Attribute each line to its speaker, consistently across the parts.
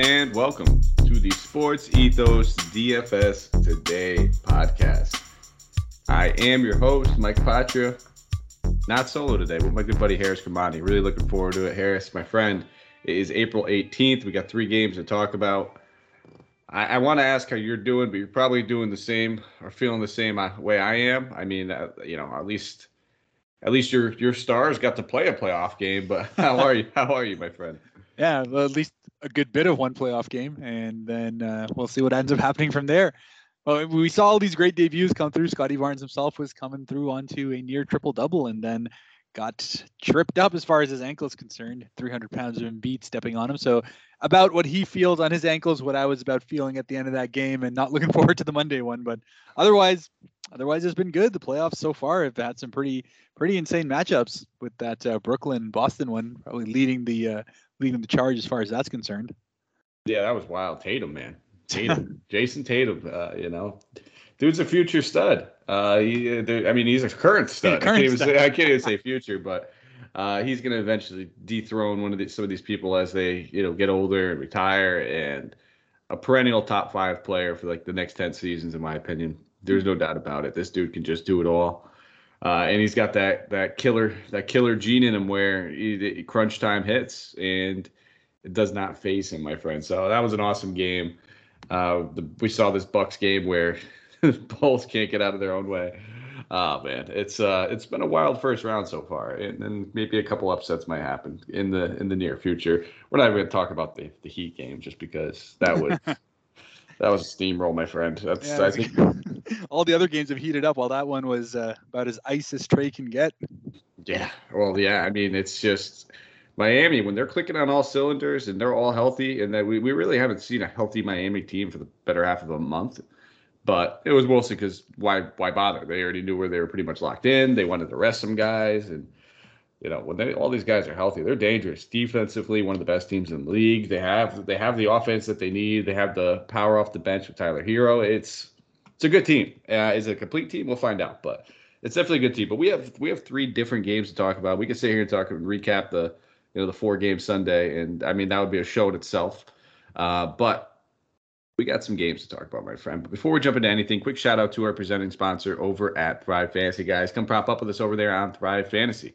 Speaker 1: and welcome to the Sports Ethos DFS Today podcast. I am your host, Mike Patria. Not solo today, but my good buddy Harris Kamani. Really looking forward to it. Harris, my friend, it is April 18th. We got three games to talk about. I, I want to ask how you're doing, but you're probably doing the same or feeling the same uh, way I am. I mean, uh, you know, at least at least your your stars got to play a playoff game. But how are you? How are you, my friend?
Speaker 2: Yeah, well, at least a good bit of one playoff game, and then uh, we'll see what ends up happening from there. Well, we saw all these great debuts come through. Scotty Barnes himself was coming through onto a near triple double, and then got tripped up as far as his ankle is concerned. 300 pounds of Embiid stepping on him. So about what he feels on his ankles, what I was about feeling at the end of that game, and not looking forward to the Monday one. But otherwise, otherwise it's been good. The playoffs so far have had some pretty pretty insane matchups with that uh, Brooklyn Boston one probably leading the uh, leading the charge as far as that's concerned.
Speaker 1: Yeah, that was wild. Tatum, man. Tatum, Jayson Tatum. Uh, you know, dude's a future stud. Uh, he, I mean, he's a current stud. Current I, can't stud. Say, I, can't even say, future, but uh, he's going to eventually dethrone one of these, some of these people as they, you know, get older and retire. And a perennial top five player for like the next ten seasons, in my opinion. There's no doubt about it. This dude can just do it all. Uh, and he's got that that killer that killer gene in him where he, crunch time hits and it does not phase him, my friend. So that was an awesome game. Uh, the, we saw this Bucks game where Bulls can't get out of their own way. Oh man, it's uh, it's been a wild first round so far, and, and maybe a couple upsets might happen in the in the near future. We're not even going to talk about the the Heat game just because that was that was a steamroll, my friend. That's yeah, I think
Speaker 2: all the other games have heated up, while that one was uh, about as ice as Trae can get.
Speaker 1: Yeah, well, yeah. I mean, it's just Miami when they're clicking on all cylinders and they're all healthy, and that we, we really haven't seen a healthy Miami team for the better half of a month. But it was mostly because why why bother? They already knew where they were pretty much locked in. They wanted to rest some guys, and you know when they, all these guys are healthy, they're dangerous defensively. One of the best teams in the league. They have they have the offense that they need. They have the power off the bench with Tyler Herro It's it's a good team. Uh, is it a complete team? We'll find out, but it's definitely a good team. But we have we have three different games to talk about. We can sit here and talk and recap the you know the four game Sunday, and I mean that would be a show in itself. Uh, but we got some games to talk about, my friend. But before we jump into anything, quick shout out to our presenting sponsor over at Thrive Fantasy, guys. Come prop up with us over there on Thrive Fantasy.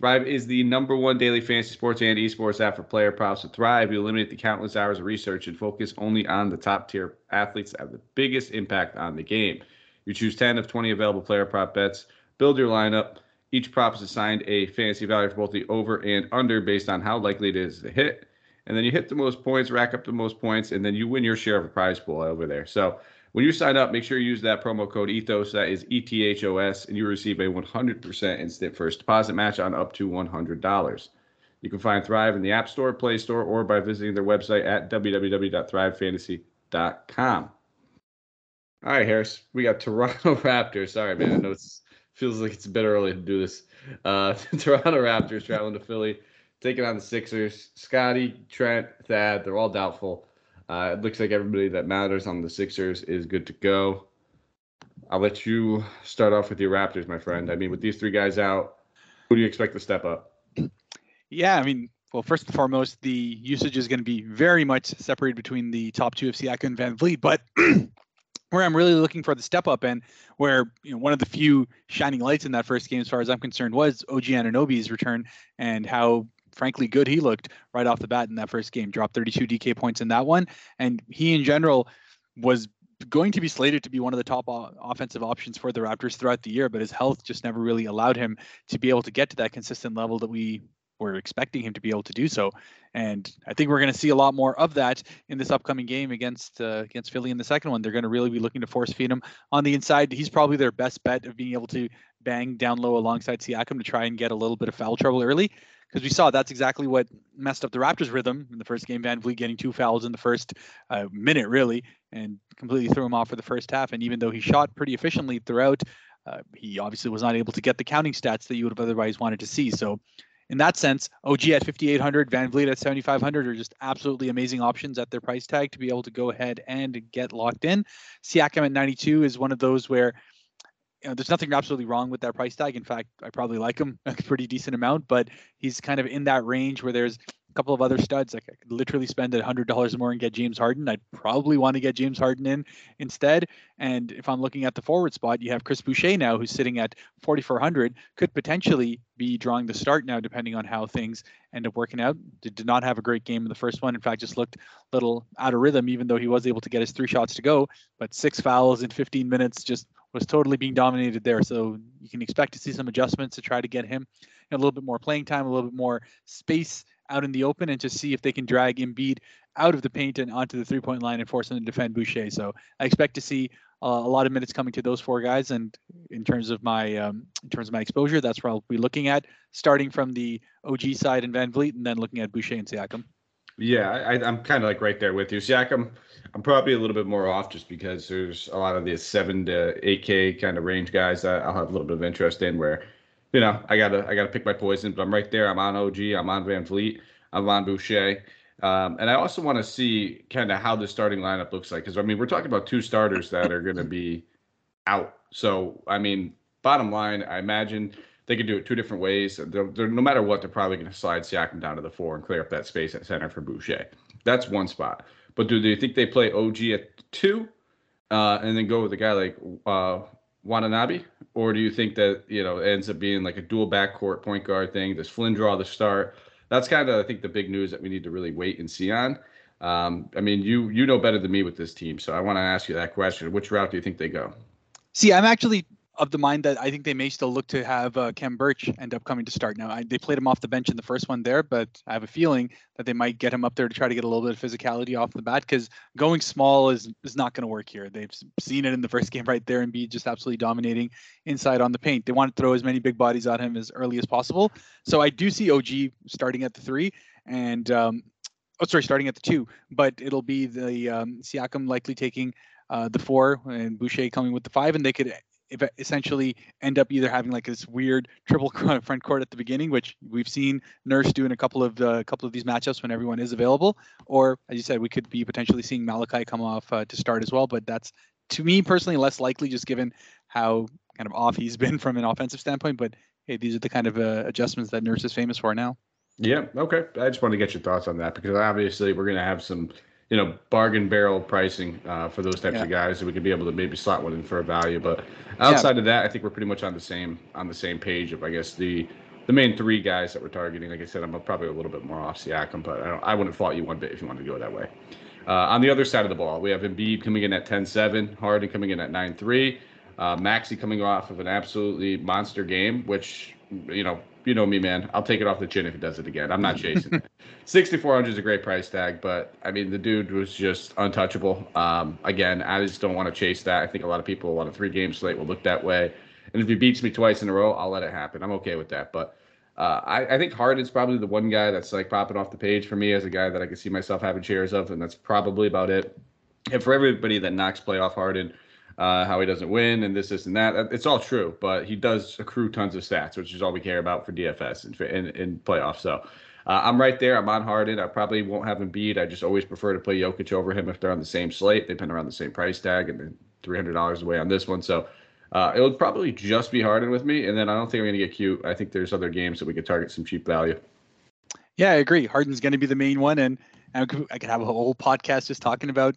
Speaker 1: Thrive is the number one daily fantasy sports and esports app for player props. With Thrive, you eliminate the countless hours of research and focus only on the top tier athletes that have the biggest impact on the game. You choose 10 of 20 available player prop bets, build your lineup. Each prop is assigned a fantasy value for both the over and under based on how likely it is to hit and then you hit the most points, rack up the most points, and then you win your share of a prize pool over there. So when you sign up, make sure you use that promo code ETHOS. That is E T H O S, and you receive a 100% instant first deposit match on up to $100. You can find Thrive in the App Store, Play Store, or by visiting their website at www.thrivefantasy.com. All right, Harris, we got Toronto Raptors. Sorry, man. I know it feels like it's a bit early to do this. Uh, Toronto Raptors traveling to Philly taking on the Sixers. Scotty, Trent, Thad, they're all doubtful. Uh, it looks like everybody that matters on the Sixers is good to go. I'll let you start off with your Raptors, my friend. I mean, with these three guys out, who do you expect to step up?
Speaker 2: Yeah, I mean, well, first and foremost, the usage is going to be very much separated between the top two of Siakam and VanVleet, but where I'm really looking for the step up and where you know one of the few shining lights in that first game, as far as I'm concerned, was OG Anunoby's return and how frankly good he looked right off the bat in that first game. Dropped 32 DK points in that one, and he in general was going to be slated to be one of the top offensive options for the Raptors throughout the year, but his health just never really allowed him to be able to get to that consistent level that we were expecting him to be able to do so. And I think we're going to see a lot more of that in this upcoming game against uh, against Philly in the second one. They're going to really be looking to force feed him on the inside. He's probably their best bet of being able to bang down low alongside Siakam to try and get a little bit of foul trouble early because we saw that's exactly what messed up the Raptors' rhythm in the first game. VanVleet getting two fouls in the first uh, minute, really, and completely threw him off for the first half. And even though he shot pretty efficiently throughout, uh, he obviously was not able to get the counting stats that you would have otherwise wanted to see. So, in that sense, OG at 5,800, VanVleet at 7,500 are just absolutely amazing options at their price tag to be able to go ahead and get locked in. Siakam at 92 is one of those where you know, there's nothing absolutely wrong with that price tag. In fact, I probably like him a pretty decent amount, but he's kind of in that range where there's couple of other studs. Like I could literally spend a hundred dollars more and get James Harden. I'd probably want to get James Harden in instead. And if I'm looking at the forward spot, you have Chris Boucher now, who's sitting at 4,400, could potentially be drawing the start now, depending on how things end up working out. Did, did not have a great game in the first one. In fact, just looked a little out of rhythm, even though he was able to get his three shots to go. But six fouls in 15 minutes just was totally being dominated there. So you can expect to see some adjustments to try to get him a little bit more playing time, a little bit more space out in the open, and just see if they can drag Embiid out of the paint and onto the three point line and force him to defend Boucher. So I expect to see uh, a lot of minutes coming to those four guys. And in terms of my um, in terms of my exposure, that's where I'll be looking at, starting from the OG side and VanVleet, and then looking at Boucher and Siakam.
Speaker 1: Yeah, I, am kind of like right there with you. Siakam, I'm probably a little bit more off just because there's a lot of these seven to eight K kind of range guys that I'll have a little bit of interest in. Where, you know, I gotta I gotta pick my poison. But I'm right there. I'm on OG. I'm on VanVleet. I'm on Boucher. Um, and I also want to see kind of how the starting lineup looks like because I mean we're talking about two starters that are going to be out. So I mean, bottom line, I imagine they could do it two different ways. They're, they're, no matter what, they're probably going to slide Siakam down to the four and clear up that space at center for Boucher. That's one spot. But do they think they play OG at two, uh, and then go with a guy like uh, Watanabe, or do you think that you know ends up being like a dual backcourt point guard thing? Does Flynn draw the start? That's kind of I think the big news that we need to really wait and see on. Um, I mean, you you know better than me with this team, so I want to ask you that question. Which route do you think they go?
Speaker 2: See, I'm actually of the mind that I think they may still look to have uh, Khem Birch end up coming to start. Now, I, they played him off the bench in the first one there, but I have a feeling that they might get him up there to try to get a little bit of physicality off the bat because going small is is not going to work here. They've seen it in the first game right there and be just absolutely dominating inside on the paint. They want to throw as many big bodies at him as early as possible. So I do see OG starting at the three and um, oh sorry, starting at the two, but it'll be the um, Siakam likely taking uh, the four and Boucher coming with the five, and they could essentially end up either having like this weird triple front court at the beginning, which we've seen Nurse do in a couple of uh, couple of these matchups when everyone is available, or as you said, we could be potentially seeing Malachi come off uh, to start as well. But that's to me personally less likely, just given how kind of off he's been from an offensive standpoint. But hey, these are the kind of uh, adjustments that Nurse is famous for now.
Speaker 1: Yeah. Okay. I just want to get your thoughts on that because obviously we're going to have some you know, bargain barrel pricing uh, for those types yeah. of guys, so we could be able to maybe slot one in for a value. But outside yeah. of that, I think we're pretty much on the same on the same page of I guess the the main three guys that we're targeting. Like I said, I'm probably a little bit more off Siakam, but I, don't, I wouldn't fault you one bit if you wanted to go that way. Uh, on the other side of the ball, we have Embiid coming in at 10-7, Harden coming in at 9-3, uh, Maxey coming off of an absolutely monster game, which you know you know me, man. I'll take it off the chin if it does it again. I'm not chasing. 6,400 is a great price tag, but I mean, the dude was just untouchable. Um, again, I just don't want to chase that. I think a lot of people on a three game slate will look that way. And if he beats me twice in a row, I'll let it happen. I'm okay with that. But uh, I, I, think Harden's probably the one guy that's like popping off the page for me as a guy that I can see myself having shares of, and that's probably about it. And for everybody that knocks playoff Harden, uh, how he doesn't win and this, this, and that. It's all true, but he does accrue tons of stats, which is all we care about for DFS and in, in playoffs. So uh, I'm right there. I'm on Harden. I probably won't have him beat. I just always prefer to play Jokic over him if they're on the same slate. They've been around the same price tag and then $300 away on this one. So uh, it would probably just be Harden with me. And then I don't think I'm going to get cute. I think there's other games that we could target some cheap value.
Speaker 2: Yeah, I agree. Harden's going to be the main one. And I could, I could have a whole podcast just talking about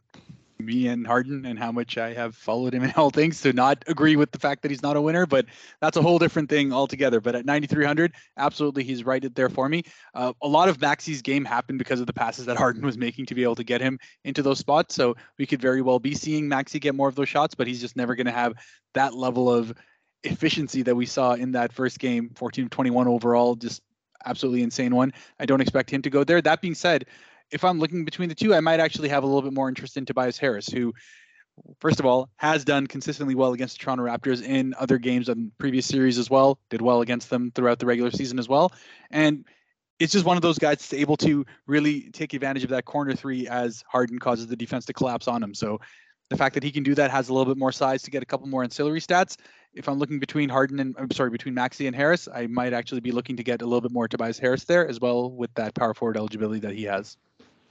Speaker 2: me and Harden and how much I have followed him in all things to not agree with the fact that he's not a winner, but that's a whole different thing altogether. But at 9,300, absolutely, he's right there for me. Uh, a lot of Maxey's game happened because of the passes that Harden was making to be able to get him into those spots. So we could very well be seeing Maxey get more of those shots, but he's just never going to have that level of efficiency that we saw in that first game, 14 21 overall, just absolutely insane one. I don't expect him to go there. That being said, if I'm looking between the two, I might actually have a little bit more interest in Tobias Harris, who, first of all, has done consistently well against the Toronto Raptors in other games on previous series as well. Did well against them throughout the regular season as well, and it's just one of those guys that's able to really take advantage of that corner three as Harden causes the defense to collapse on him. So the fact that he can do that has a little bit more size to get a couple more ancillary stats. If I'm looking between Harden and I'm sorry, between Maxey and Harris, I might actually be looking to get a little bit more Tobias Harris there as well with that power forward eligibility that he has.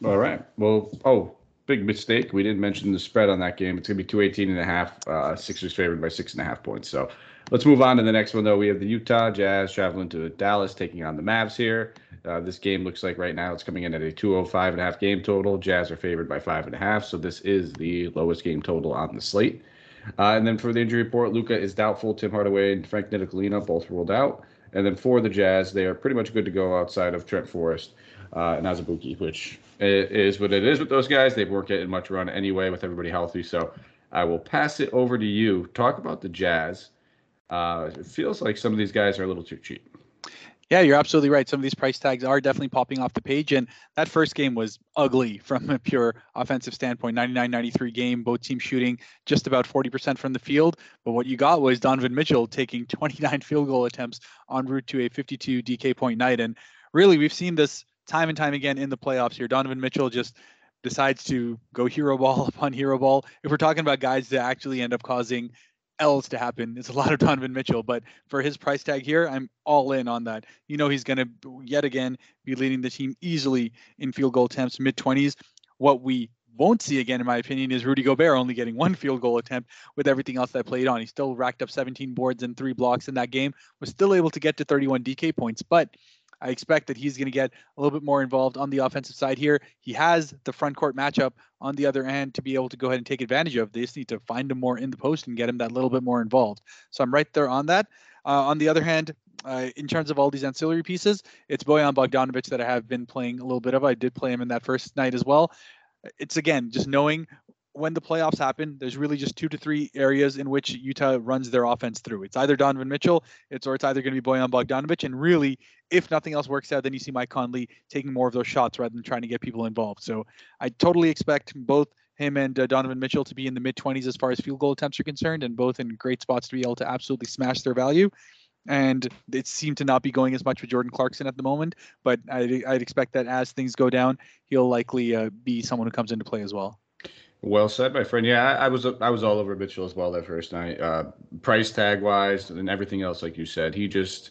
Speaker 1: All right. Well, oh, big mistake. We didn't mention the spread on that game. It's going to be 218 and a half. Uh, Sixers favored by six and a half points. So let's move on to the next one, though. We have the Utah Jazz traveling to Dallas, taking on the Mavs here. Uh, this game looks like right now it's coming in at a 205 and a half game total. Jazz are favored by five and a half, so this is the lowest game total on the slate. Uh, and then for the injury report, Luka is doubtful. Tim Hardaway and Frank Ntilikina both ruled out. And then for the Jazz, they are pretty much good to go outside of Trent Forrest uh, and Azubuike, which is what it is with those guys. They weren't getting much run anyway with everybody healthy. So I will pass it over to you. Talk about the Jazz. Uh, it feels like some of these guys are a little too cheap.
Speaker 2: Yeah, you're absolutely right. Some of these price tags are definitely popping off the page. And that first game was ugly from a pure offensive standpoint 99 93 game, both teams shooting just about 40% from the field. But what you got was Donovan Mitchell taking 29 field goal attempts en route to a 52 DK point night. And really, we've seen this time and time again in the playoffs here. Donovan Mitchell just decides to go hero ball upon hero ball. If we're talking about guys that actually end up causing else to happen. It's a lot of Donovan Mitchell, but for his price tag here, I'm all in on that. You know, he's going to yet again be leading the team easily in field goal attempts, mid 20s. What we won't see again, in my opinion, is Rudy Gobert only getting one field goal attempt with everything else that played on. He still racked up 17 boards and three blocks in that game, was still able to get to 31 DK points, but I expect that he's going to get a little bit more involved on the offensive side here. He has the front court matchup on the other end to be able to go ahead and take advantage of. They just need to find him more in the post and get him that little bit more involved. So I'm right there on that. Uh, on the other hand, uh, in terms of all these ancillary pieces, it's Bojan Bogdanovic that I have been playing a little bit of. I did play him in that first night as well. It's again just knowing when the playoffs happen, there's really just two to three areas in which Utah runs their offense through. It's either Donovan Mitchell, it's or it's either going to be Bojan Bogdanovic, and really, if nothing else works out, then you see Mike Conley taking more of those shots rather than trying to get people involved. So I totally expect both him and uh, Donovan Mitchell to be in the mid 20s as far as field goal attempts are concerned, and both in great spots to be able to absolutely smash their value. And it seemed to not be going as much with Jordan Clarkson at the moment, but I'd, I'd expect that as things go down, he'll likely uh, be someone who comes into play as well.
Speaker 1: Well said, my friend. Yeah, I, I, was I was all over Mitchell as well that first night. Uh, price tag wise and everything else, like you said, he just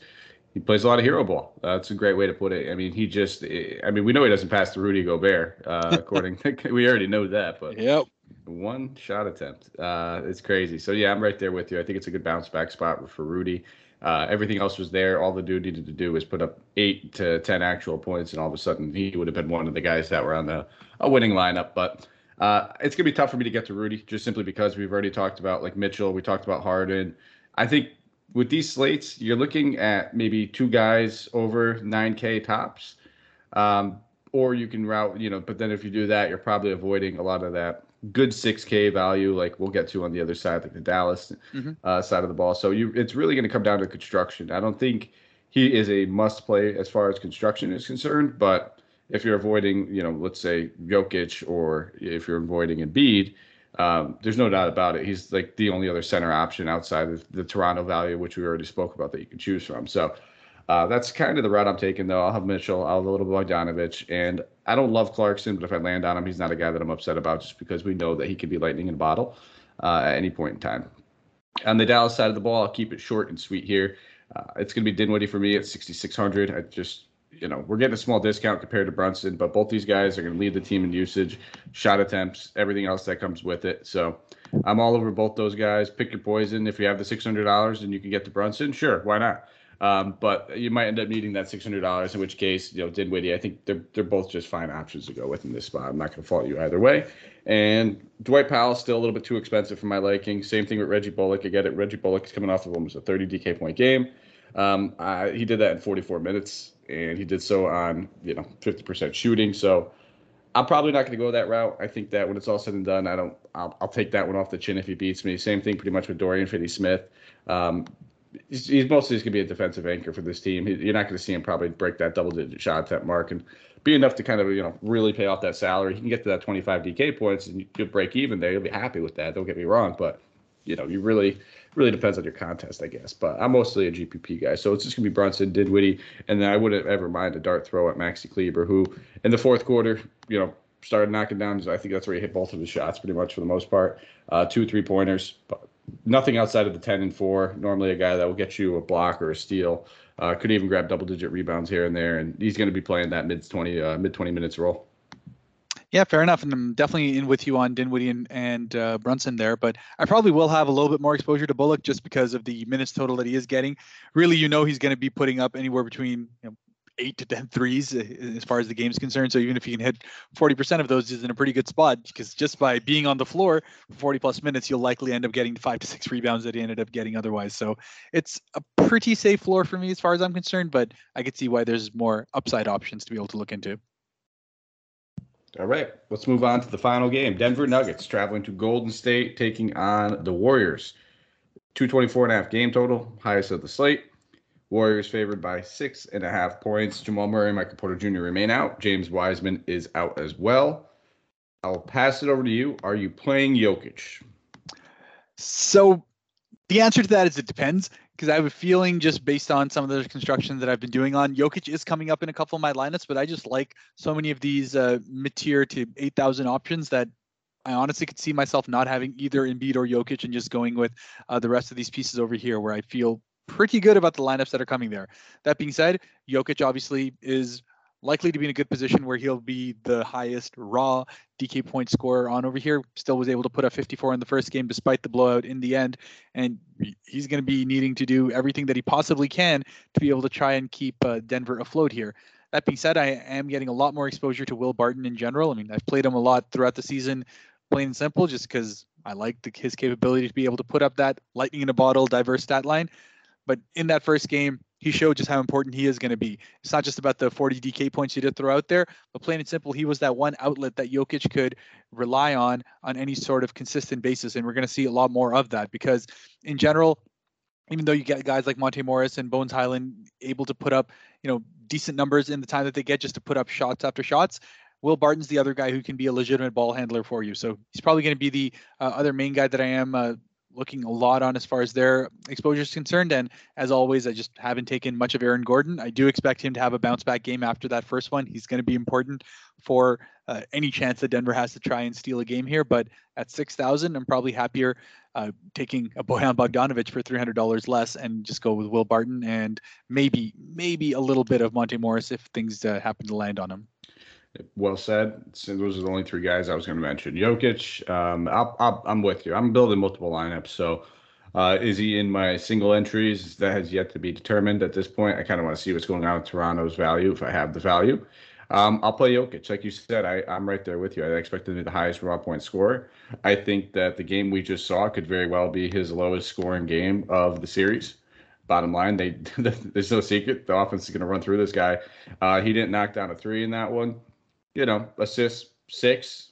Speaker 1: he plays a lot of hero ball. Uh, that's a great way to put it. I mean, he just I mean, we know he doesn't pass to Rudy Gobert, uh, according we already know that, but
Speaker 2: yep.
Speaker 1: One shot attempt. Uh, it's crazy. So yeah, I'm right there with you. I think it's a good bounce back spot for Rudy. Uh, everything else was there. All the dude needed to do was put up eight to ten actual points, and all of a sudden he would have been one of the guys that were on the a winning lineup. But uh, it's gonna be tough for me to get to Rudy just simply because we've already talked about like Mitchell, we talked about Harden. I think with these slates, you're looking at maybe two guys over 9K tops, um, or you can route, you know. But then if you do that, you're probably avoiding a lot of that good 6K value, like we'll get to on the other side, like the Dallas mm-hmm. uh, side of the ball. So you, it's really going to come down to construction. I don't think he is a must play as far as construction is concerned, but if you're avoiding, you know, let's say Jokic or if you're avoiding Embiid, um, there's no doubt about it. He's like the only other center option outside of the Toronto value, which we already spoke about that you can choose from. So uh, that's kind of the route I'm taking, though. I'll have Mitchell, I'll have a little Bogdanovic, and I don't love Clarkson, but if I land on him, he's not a guy that I'm upset about just because we know that he could be lightning in a bottle uh, at any point in time. On the Dallas side of the ball, I'll keep it short and sweet here. Uh, it's going to be Dinwiddie for me at 6,600. I just you know, we're getting a small discount compared to Brunson, but both these guys are going to lead the team in usage, shot attempts, everything else that comes with it. So I'm all over both those guys. Pick your poison. If you have the $600 and you can get to Brunson, sure, why not? Um, but you might end up needing that $600, in which case, you know, Dinwiddie, I think they're, they're both just fine options to go with in this spot. I'm not going to fault you either way. And Dwight Powell still a little bit too expensive for my liking. Same thing with Reggie Bullock. I get it. Reggie Bullock is coming off of almost a 30 DK point game. Um, I, he did that in 44 minutes and he did so on you know 50% shooting. So I'm probably not going to go that route. I think that when it's all said and done, I don't. I'll, I'll take that one off the chin if he beats me. Same thing pretty much with Dorian Finney-Smith. Um, he's, he's, mostly going to be a defensive anchor for this team. He, you're not going to see him probably break that double-digit shot attempt mark and be enough to kind of you know really pay off that salary. He can get to that 25 DK points and you break even there. You'll be happy with that. Don't get me wrong, but you know you really really depends on your contest, I guess. But I'm mostly a GPP guy, so it's just gonna be Brunson, Dinwiddie, and then I wouldn't ever mind a dart throw at Maxi Kleber, who in the fourth quarter, you know, started knocking down. I think that's where he hit both of his shots, pretty much for the most part. Uh, two three pointers, but nothing outside of the ten and four. Normally, a guy that will get you a block or a steal. Uh, could even grab double digit rebounds here and there, and he's going to be playing that mid twenty uh, mid twenty minutes role.
Speaker 2: Yeah, fair enough. And I'm definitely in with you on Dinwiddie and, and uh, Brunson there, but I probably will have a little bit more exposure to Bullock just because of the minutes total that he is getting. Really, you know, he's going to be putting up anywhere between you know, eight to 10 threes uh, as far as the game's concerned. So even if you can hit 40% of those, is in a pretty good spot because just by being on the floor for 40 plus minutes, you'll likely end up getting five to six rebounds that he ended up getting otherwise. So it's a pretty safe floor for me as far as I'm concerned, but I could see why there's more upside options to be able to look into.
Speaker 1: All right, let's move on to the final game. Denver Nuggets traveling to Golden State, taking on the Warriors. 224 and a half game total, highest of the slate. Warriors favored by six and a half points. Jamal Murray and Michael Porter Jr. remain out. James Wiseman is out as well. I'll pass it over to you. Are you playing Jokic?
Speaker 2: So the answer to that is it depends because I have a feeling just based on some of the construction that I've been doing on Jokic is coming up in a couple of my lineups, but I just like so many of these uh, mid-tier to 8,000 options that I honestly could see myself not having either Embiid or Jokic and just going with uh, the rest of these pieces over here where I feel pretty good about the lineups that are coming there. That being said, Jokic obviously is likely to be in a good position where he'll be the highest raw DK point scorer on over here. Still was able to put up 54 in the first game despite the blowout in the end. And he's going to be needing to do everything that he possibly can to be able to try and keep uh, Denver afloat here. That being said, I am getting a lot more exposure to Will Barton in general. I mean, I've played him a lot throughout the season, plain and simple, just because I like the, his capability to be able to put up that lightning in a bottle, diverse stat line. But in that first game, he showed just how important he is going to be. It's not just about the 40 DK points he did throw out there, but plain and simple, he was that one outlet that Jokic could rely on on any sort of consistent basis. And we're going to see a lot more of that because, in general, even though you get guys like Monte Morris and Bones Hyland able to put up, you know, decent numbers in the time that they get just to put up shots after shots, Will Barton's the other guy who can be a legitimate ball handler for you. So he's probably going to be the uh, other main guy that I am uh, looking a lot on as far as their exposure is concerned. And as always, I just haven't taken much of Aaron Gordon. I do expect him to have a bounce back game after that first one. He's going to be important for uh, any chance that Denver has to try and steal a game here. But at 6,000, I'm probably happier uh, taking a Bojan Bogdanovic for $300 less and just go with Will Barton and maybe, maybe a little bit of Monte Morris if things uh, happen to land on him.
Speaker 1: Well said. Those are the only three guys I was going to mention. Jokic, um, i am with you. I'm building multiple lineups. So uh, is he in my single entries? That has yet to be determined at this point. I kind of want to see what's going on with Toronto's value if I have the value. Um, I'll play Jokic. Like you said, I, I'm right there with you. I expect him to be the highest raw point scorer. I think that the game we just saw could very well be his lowest scoring game of the series bottom line, they there's no secret. The offense is going to run through this guy. Uh, he didn't knock down a three in that one you know, assists six,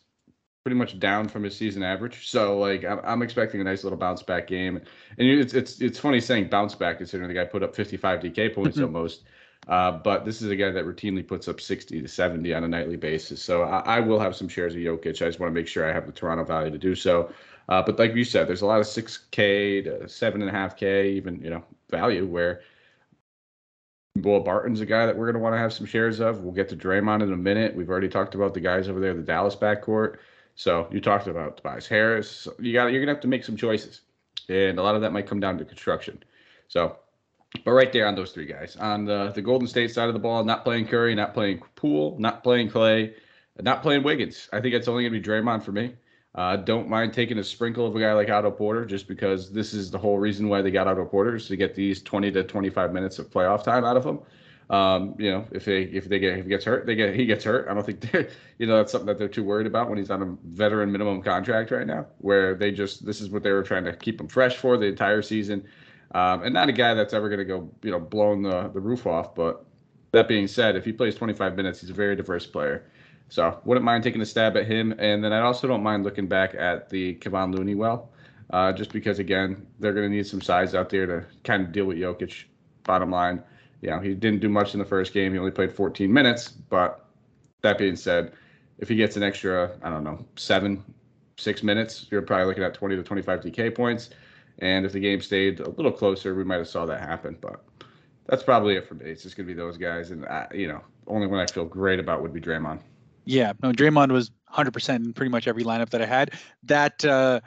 Speaker 1: pretty much down from his season average. So like I'm, I'm expecting a nice little bounce back game. And it's it's it's funny saying bounce back considering the guy put up 55 DK points mm-hmm. almost. Uh, but this is a guy that routinely puts up 60 to 70 on a nightly basis. So I, I will have some shares of Jokic. I just want to make sure I have the Toronto value to do so. Uh, but like you said, there's a lot of 6K to 7.5K, even, you know, value where Will Barton's a guy that we're going to want to have some shares of. We'll get to Draymond in a minute. We've already talked about the guys over there, the Dallas backcourt. So you talked about Tobias Harris. You got you're going to have to make some choices, and a lot of that might come down to construction. So, but right there on those three guys on the the Golden State side of the ball, not playing Curry, not playing Poole, not playing Clay, not playing Wiggins. I think it's only going to be Draymond for me. Uh, don't mind taking a sprinkle of a guy like Otto Porter just because this is the whole reason why they got Otto Porter is to get these 20 to 25 minutes of playoff time out of him. Um, you know, if they if they get if he gets hurt, they get he gets hurt. I don't think they you know that's something that they're too worried about when he's on a veteran minimum contract right now, where they just this is what they were trying to keep him fresh for the entire season. Um, and not a guy that's ever going to go, you know, blowing the, the roof off. But that being said, if he plays 25 minutes, he's a very diverse player. So wouldn't mind taking a stab at him. And then I also don't mind looking back at the Kevon Looney well, uh, just because again they're going to need some size out there to kind of deal with Jokic. Bottom line, you know he didn't do much in the first game. He only played 14 minutes. But that being said, if he gets an extra, I don't know, seven, six minutes, you're probably looking at 20 to 25 DK points. And if the game stayed a little closer, we might have saw that happen. But that's probably it for me. It's just gonna be those guys, and I, you know, only one I feel great about would be Draymond.
Speaker 2: Yeah, no, Draymond was 100% in pretty much every lineup that I had. That uh,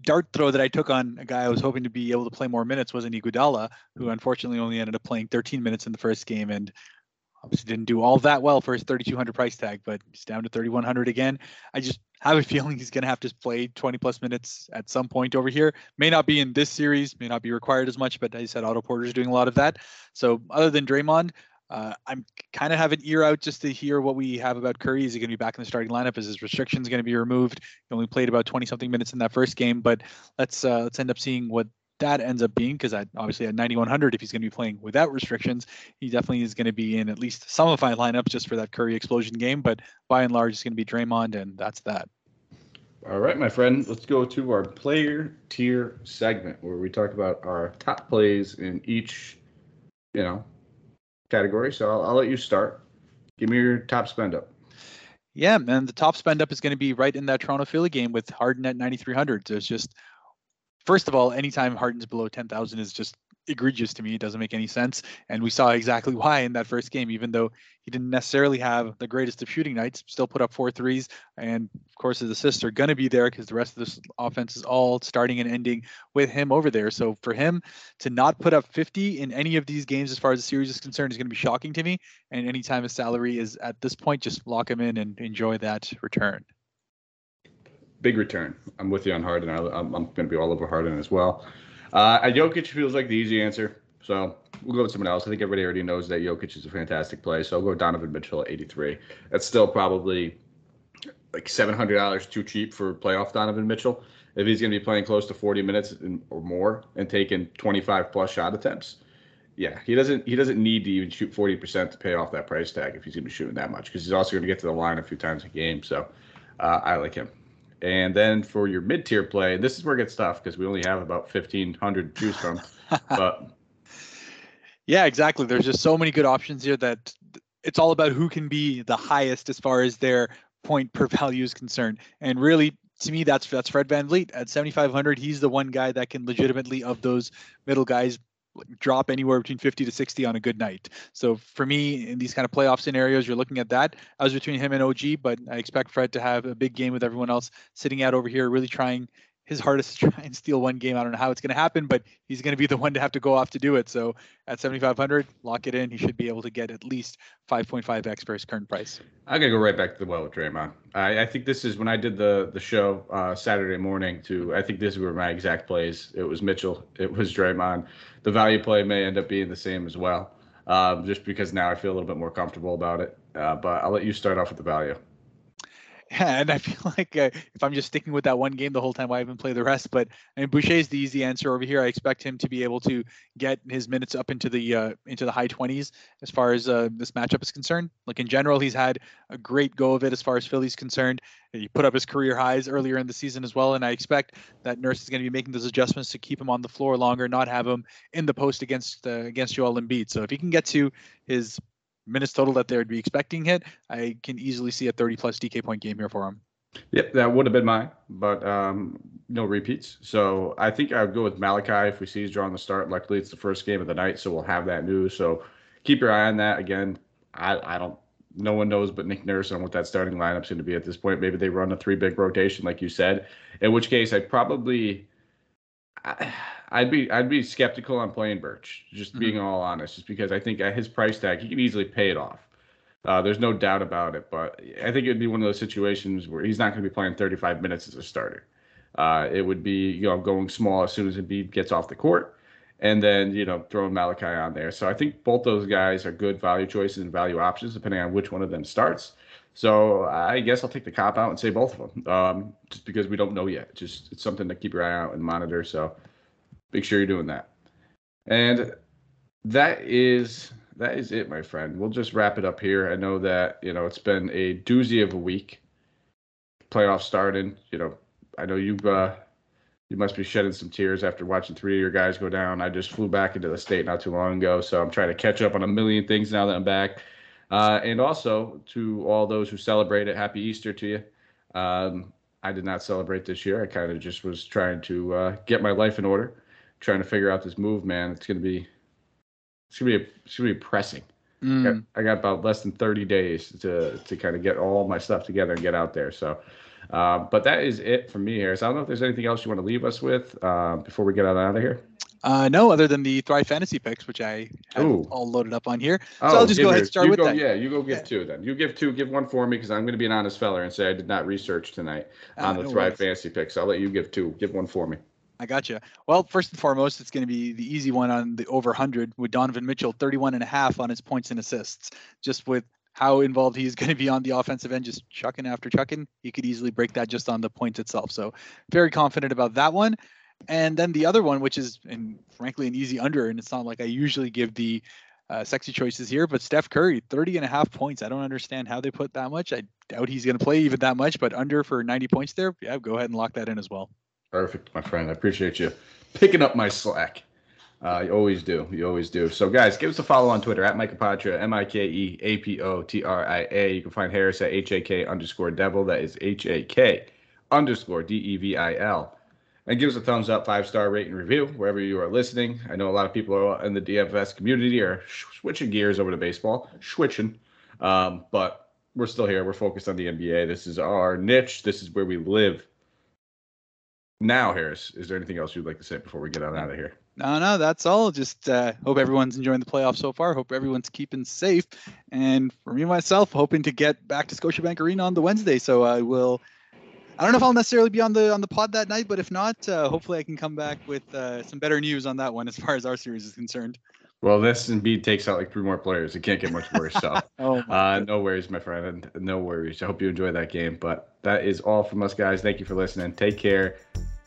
Speaker 2: dart throw that I took on a guy I was hoping to be able to play more minutes was an Iguodala, who unfortunately only ended up playing 13 minutes in the first game and obviously didn't do all that well for his 3,200 price tag, but he's down to 3,100 again. I just have a feeling he's going to have to play 20 plus minutes at some point over here. May not be in this series, may not be required as much, but as I said Otto Porter's doing a lot of that. So other than Draymond, Uh, I'm kind of have an ear out just to hear what we have about Curry. Is he going to be back in the starting lineup? Is his restrictions going to be removed? He only played about 20 something minutes in that first game, but let's uh, let's end up seeing what that ends up being because I obviously at 9100 if he's going to be playing without restrictions he definitely is going to be in at least some of my lineups just for that Curry explosion game but by and large it's going to be Draymond and that's that.
Speaker 1: All right, my friend, let's go to our player tier segment where we talk about our top plays in each, you know, category. So I'll, I'll let you start. Give me your top spend up.
Speaker 2: Yeah, and the top spend up is going to be right in that Toronto Philly game with Harden at 9,300. There's just first of all, anytime Harden's below 10,000 is just egregious to me. It doesn't make any sense. And we saw exactly why in that first game, even though he didn't necessarily have the greatest of shooting nights, still put up four threes. And of course, his assists are going to be there because the rest of this offense is all starting and ending with him over there. So for him to not put up 50 in any of these games, as far as the series is concerned, is going to be shocking to me. And anytime his salary is at this point, just lock him in and enjoy that return
Speaker 1: big return. I'm with you on Harden. I'm, I'm going to be all over Harden as well. Uh, Jokic feels like the easy answer. So we'll go with someone else. I think everybody already knows that Jokic is a fantastic play. So I'll go Donovan Mitchell at 83. That's still probably like $700 too cheap for playoff Donovan Mitchell. If he's going to be playing close to 40 minutes or more and taking 25 plus shot attempts, yeah, he doesn't he doesn't need to even shoot 40% to pay off that price tag if he's going to be shooting that much because he's also going to get to the line a few times a game. So uh, I like him. And then for your mid tier play, this is where it gets tough because we only have about 1,500 to choose from. but
Speaker 2: yeah, exactly. There's just so many good options here that it's all about who can be the highest as far as their point per value is concerned. And really, to me, that's that's Fred VanVleet at 7,500. He's the one guy that can legitimately, of those middle guys, drop anywhere between 50 to 60 on a good night. So for me, in these kind of playoff scenarios, you're looking at that. I was between him and OG, but I expect Fred to have a big game with everyone else sitting out over here, really trying his hardest to try and steal one game. I don't know how it's going to happen, but he's going to be the one to have to go off to do it. So at 7,500, lock it in. He should be able to get at least 5.5x for his current price.
Speaker 1: I gotta go right back to the well with Draymond. I, I think this is when I did the the show uh, Saturday morning. To I think these were my exact plays. It was Mitchell. It was Draymond. The value play may end up being the same as well, um, just because now I feel a little bit more comfortable about it. Uh, but I'll let you start off with the value.
Speaker 2: And I feel like uh, if I'm just sticking with that one game the whole time, I haven't played the rest. But I mean, Boucher is the easy answer over here. I expect him to be able to get his minutes up into the uh, into the high 20s as far as uh, this matchup is concerned. Like in general, he's had a great go of it as far as Philly's concerned. He put up his career highs earlier in the season as well, and I expect that Nurse is going to be making those adjustments to keep him on the floor longer, not have him in the post against uh, against Joel Embiid. So if he can get to his minutes total that they would be expecting hit, I can easily see a 30 plus DK point game here for him.
Speaker 1: Yep, that would have been mine, but um, no repeats. So I think I would go with Malachi if we see he's drawing the start. Luckily, it's the first game of the night, so we'll have that news. So keep your eye on that. Again, I, I don't. No one knows but Nick Nurse on what that starting lineup's going to be at this point. Maybe they run a three big rotation, like you said. In which case, I'd probably. I, I'd be I'd be skeptical on playing Birch, just mm-hmm. being all honest, just because I think at his price tag he can easily pay it off. Uh, there's no doubt about it, but I think it'd be one of those situations where he's not going to be playing 35 minutes as a starter. Uh, it would be you know going small as soon as Embiid gets off the court, and then you know throwing Malachi on there. So I think both those guys are good value choices and value options depending on which one of them starts. So I guess I'll take the cop out and say both of them, um, just because we don't know yet. Just it's something to keep your eye out and monitor. So make sure you're doing that. And that is that is it, my friend. We'll just wrap it up here. I know that you know it's been a doozy of a week. Playoff starting. You know, I know you've uh, you must be shedding some tears after watching three of your guys go down. I just flew back into the state not too long ago, so I'm trying to catch up on a million things now that I'm back. Uh, and also to all those who celebrate it, happy Easter to you. Um, I did not celebrate this year. I kind of just was trying to uh, get my life in order trying to figure out this move, man. It's gonna be it's gonna be it's gonna be pressing. Mm. I, got, I, got, about less than 30 days to to kind of get all my stuff together and get out there. So, uh, but that is it for me here. So I don't know if there's anything else you want to leave us with uh, before we get out of here.
Speaker 2: Uh, no, other than the Thrive Fantasy picks, which I have Ooh. all loaded up on here. So oh, I'll just go ahead and start with
Speaker 1: go,
Speaker 2: that.
Speaker 1: Yeah, you go give yeah. two then. You give two, give one for me because I'm going to be an honest feller and say I did not research tonight uh, on the no Thrive worries. Fantasy picks. I'll let you give two. Give one for me.
Speaker 2: I got you. Well, first and foremost, it's going to be the easy one on the over 100 with Donovan Mitchell, 31 and a half on his points and assists. Just with how involved he's going to be on the offensive end, just chucking after chucking, he could easily break that just on the points itself. So, very confident about that one. And then the other one, which is, and frankly, an easy under, and it's not like I usually give the uh, sexy choices here, but Steph Curry, 30 and a half points. I don't understand how they put that much. I doubt he's going to play even that much, but under for 90 points there, yeah, go ahead and lock that in as well.
Speaker 1: Perfect, my friend. I appreciate you picking up my slack. Uh, you always do. You always do. So, guys, give us a follow on Twitter at Mike Apotria, M I K E A P O T R I A. You can find Harris at H A K underscore devil. That is H A K underscore D E V I L. And give us a thumbs up, five star rate and review wherever you are listening. I know a lot of people in the DFS community are switching gears over to baseball, switching. Um, but we're still here. We're focused on the NBA. This is our niche. This is where we live. Now, Harris, is there anything else you'd like to say before we get on out of here?
Speaker 2: No, no, that's all. Just uh, hope everyone's enjoying the playoffs so far. Hope everyone's keeping safe. And for me myself, hoping to get back to Scotiabank Arena on the Wednesday. So I will. I don't know if I'll necessarily be on the on the pod that night, but if not, uh, hopefully I can come back with uh, some better news on that one as far as our series is concerned.
Speaker 1: Well, this indeed takes out like three more players. It can't get much worse. So, oh uh, no worries, my friend. No worries. I hope you enjoy that game. But that is all from us, guys. Thank you for listening. Take care,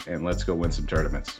Speaker 1: and let's go win some tournaments.